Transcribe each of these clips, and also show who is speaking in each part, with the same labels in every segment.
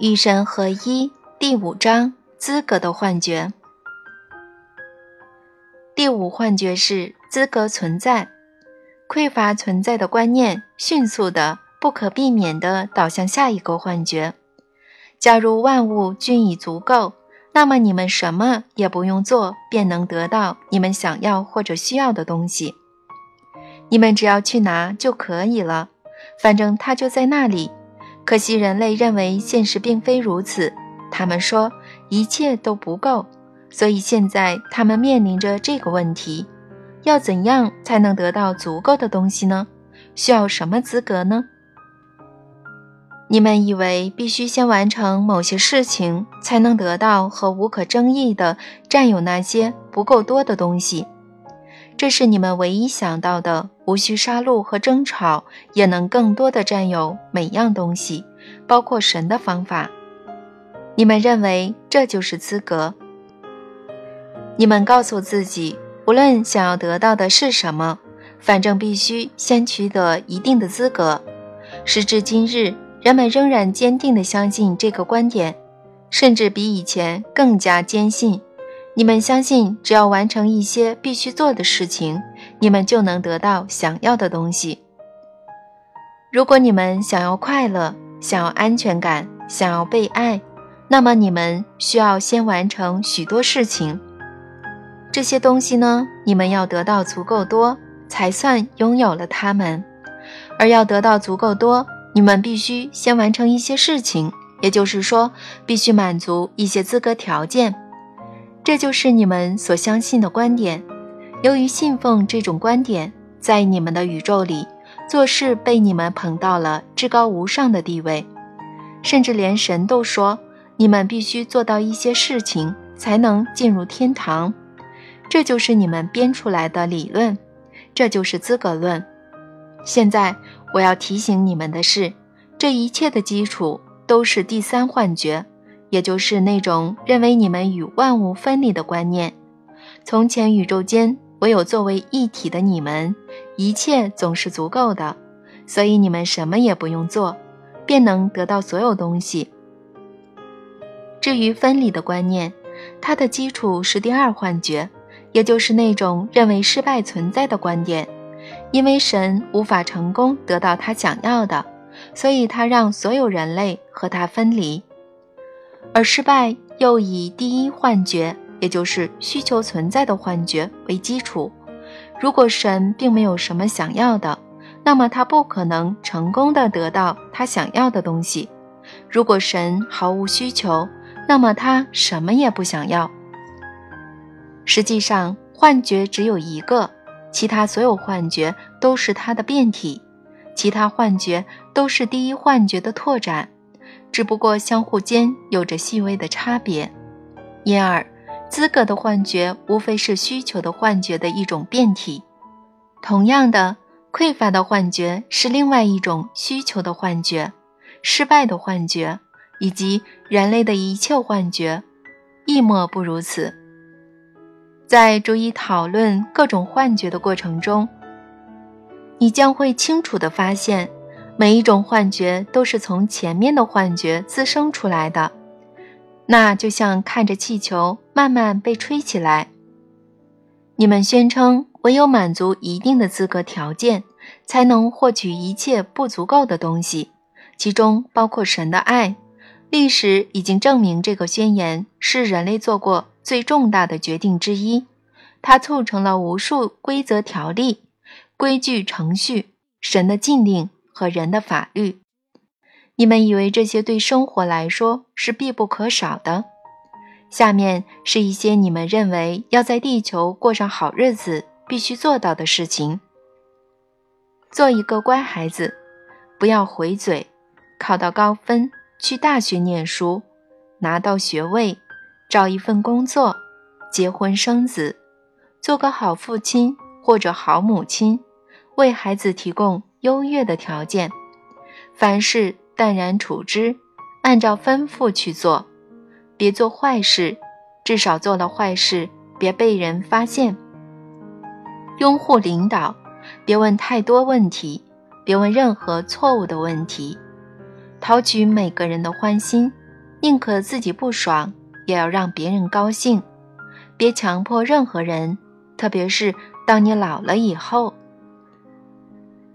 Speaker 1: 与神合一第五章资格的幻觉。第五幻觉是资格存在，匮乏存在的观念迅速的、不可避免的导向下一个幻觉。假如万物均已足够，那么你们什么也不用做，便能得到你们想要或者需要的东西。你们只要去拿就可以了，反正它就在那里。可惜人类认为现实并非如此，他们说一切都不够，所以现在他们面临着这个问题：要怎样才能得到足够的东西呢？需要什么资格呢？你们以为必须先完成某些事情，才能得到和无可争议的占有那些不够多的东西。这是你们唯一想到的，无需杀戮和争吵，也能更多的占有每样东西，包括神的方法。你们认为这就是资格？你们告诉自己，无论想要得到的是什么，反正必须先取得一定的资格。时至今日，人们仍然坚定地相信这个观点，甚至比以前更加坚信。你们相信，只要完成一些必须做的事情，你们就能得到想要的东西。如果你们想要快乐，想要安全感，想要被爱，那么你们需要先完成许多事情。这些东西呢，你们要得到足够多，才算拥有了它们。而要得到足够多，你们必须先完成一些事情，也就是说，必须满足一些资格条件。这就是你们所相信的观点。由于信奉这种观点，在你们的宇宙里，做事被你们捧到了至高无上的地位，甚至连神都说你们必须做到一些事情才能进入天堂。这就是你们编出来的理论，这就是资格论。现在我要提醒你们的是，这一切的基础都是第三幻觉。也就是那种认为你们与万物分离的观念。从前宇宙间唯有作为一体的你们，一切总是足够的，所以你们什么也不用做，便能得到所有东西。至于分离的观念，它的基础是第二幻觉，也就是那种认为失败存在的观点。因为神无法成功得到他想要的，所以他让所有人类和他分离。而失败又以第一幻觉，也就是需求存在的幻觉为基础。如果神并没有什么想要的，那么他不可能成功的得到他想要的东西。如果神毫无需求，那么他什么也不想要。实际上，幻觉只有一个，其他所有幻觉都是它的变体，其他幻觉都是第一幻觉的拓展。只不过相互间有着细微的差别，因而资格的幻觉无非是需求的幻觉的一种变体。同样的，匮乏的幻觉是另外一种需求的幻觉，失败的幻觉以及人类的一切幻觉，亦莫不如此。在逐一讨论各种幻觉的过程中，你将会清楚地发现。每一种幻觉都是从前面的幻觉滋生出来的，那就像看着气球慢慢被吹起来。你们宣称唯有满足一定的资格条件，才能获取一切不足够的东西，其中包括神的爱。历史已经证明，这个宣言是人类做过最重大的决定之一，它促成了无数规则、条例、规矩、程序、神的禁令。和人的法律，你们以为这些对生活来说是必不可少的？下面是一些你们认为要在地球过上好日子必须做到的事情：做一个乖孩子，不要回嘴，考到高分，去大学念书，拿到学位，找一份工作，结婚生子，做个好父亲或者好母亲，为孩子提供。优越的条件，凡事淡然处之，按照吩咐去做，别做坏事，至少做了坏事别被人发现。拥护领导，别问太多问题，别问任何错误的问题，讨取每个人的欢心，宁可自己不爽，也要让别人高兴。别强迫任何人，特别是当你老了以后。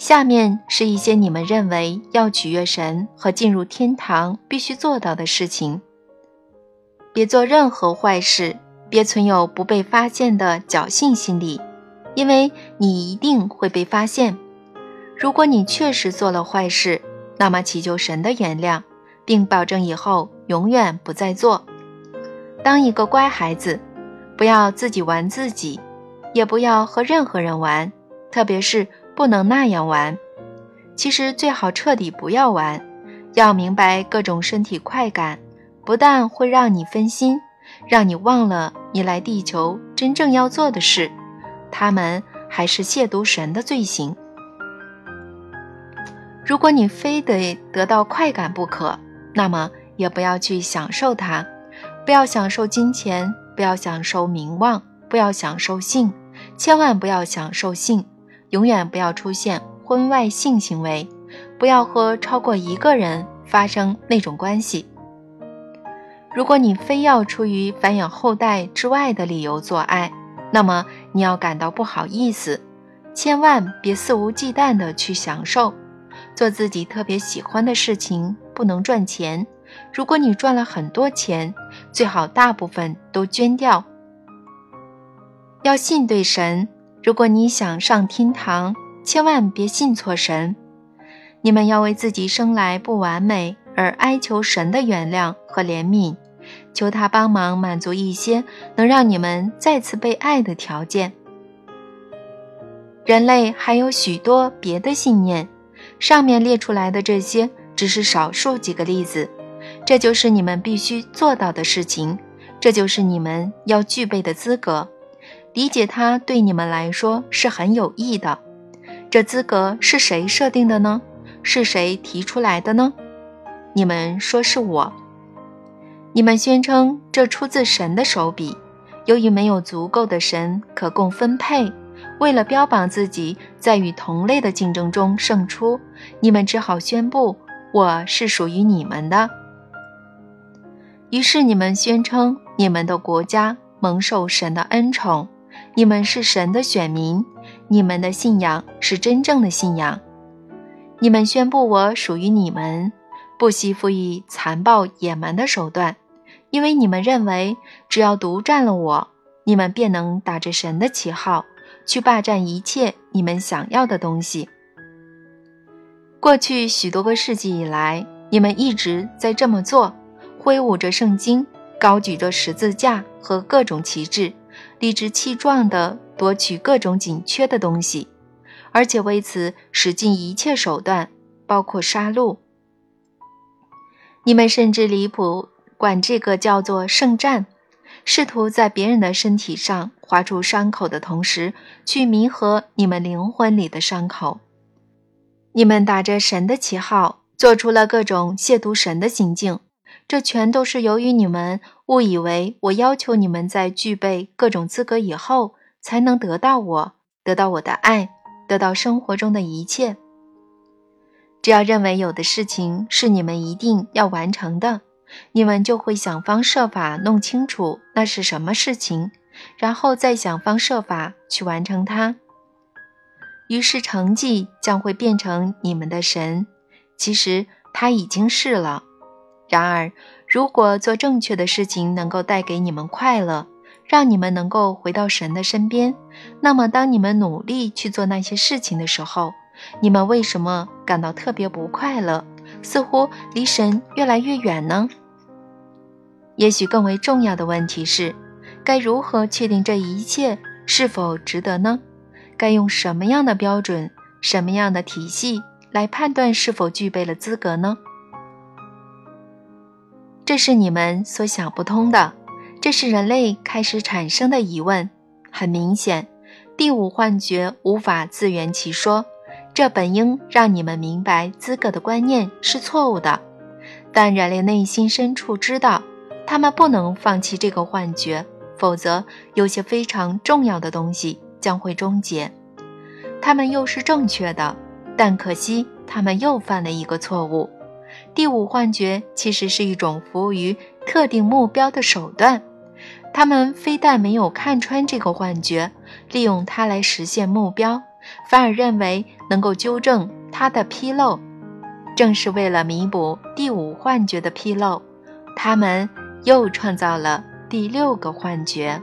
Speaker 1: 下面是一些你们认为要取悦神和进入天堂必须做到的事情：别做任何坏事，别存有不被发现的侥幸心理，因为你一定会被发现。如果你确实做了坏事，那么祈求神的原谅，并保证以后永远不再做。当一个乖孩子，不要自己玩自己，也不要和任何人玩，特别是。不能那样玩，其实最好彻底不要玩。要明白，各种身体快感不但会让你分心，让你忘了你来地球真正要做的事，他们还是亵渎神的罪行。如果你非得得到快感不可，那么也不要去享受它，不要享受金钱，不要享受名望，不要享受性，千万不要享受性。永远不要出现婚外性行为，不要和超过一个人发生那种关系。如果你非要出于繁衍后代之外的理由做爱，那么你要感到不好意思，千万别肆无忌惮地去享受。做自己特别喜欢的事情不能赚钱。如果你赚了很多钱，最好大部分都捐掉。要信对神。如果你想上天堂，千万别信错神。你们要为自己生来不完美而哀求神的原谅和怜悯，求他帮忙满足一些能让你们再次被爱的条件。人类还有许多别的信念，上面列出来的这些只是少数几个例子。这就是你们必须做到的事情，这就是你们要具备的资格。理解它对你们来说是很有益的。这资格是谁设定的呢？是谁提出来的呢？你们说是我。你们宣称这出自神的手笔。由于没有足够的神可供分配，为了标榜自己在与同类的竞争中胜出，你们只好宣布我是属于你们的。于是你们宣称你们的国家蒙受神的恩宠。你们是神的选民，你们的信仰是真正的信仰。你们宣布我属于你们，不惜赋予残暴野蛮的手段，因为你们认为只要独占了我，你们便能打着神的旗号去霸占一切你们想要的东西。过去许多个世纪以来，你们一直在这么做，挥舞着圣经，高举着十字架和各种旗帜。理直气壮地夺取各种紧缺的东西，而且为此使尽一切手段，包括杀戮。你们甚至离谱，管这个叫做圣战，试图在别人的身体上划出伤口的同时，去弥合你们灵魂里的伤口。你们打着神的旗号，做出了各种亵渎神的行径。这全都是由于你们误以为我要求你们在具备各种资格以后才能得到我，得到我的爱，得到生活中的一切。只要认为有的事情是你们一定要完成的，你们就会想方设法弄清楚那是什么事情，然后再想方设法去完成它。于是成绩将会变成你们的神，其实它已经是了。然而，如果做正确的事情能够带给你们快乐，让你们能够回到神的身边，那么当你们努力去做那些事情的时候，你们为什么感到特别不快乐？似乎离神越来越远呢？也许更为重要的问题是，该如何确定这一切是否值得呢？该用什么样的标准、什么样的体系来判断是否具备了资格呢？这是你们所想不通的，这是人类开始产生的疑问。很明显，第五幻觉无法自圆其说。这本应让你们明白资格的观念是错误的，但人类内心深处知道，他们不能放弃这个幻觉，否则有些非常重要的东西将会终结。他们又是正确的，但可惜他们又犯了一个错误。第五幻觉其实是一种服务于特定目标的手段。他们非但没有看穿这个幻觉，利用它来实现目标，反而认为能够纠正它的纰漏。正是为了弥补第五幻觉的纰漏，他们又创造了第六个幻觉。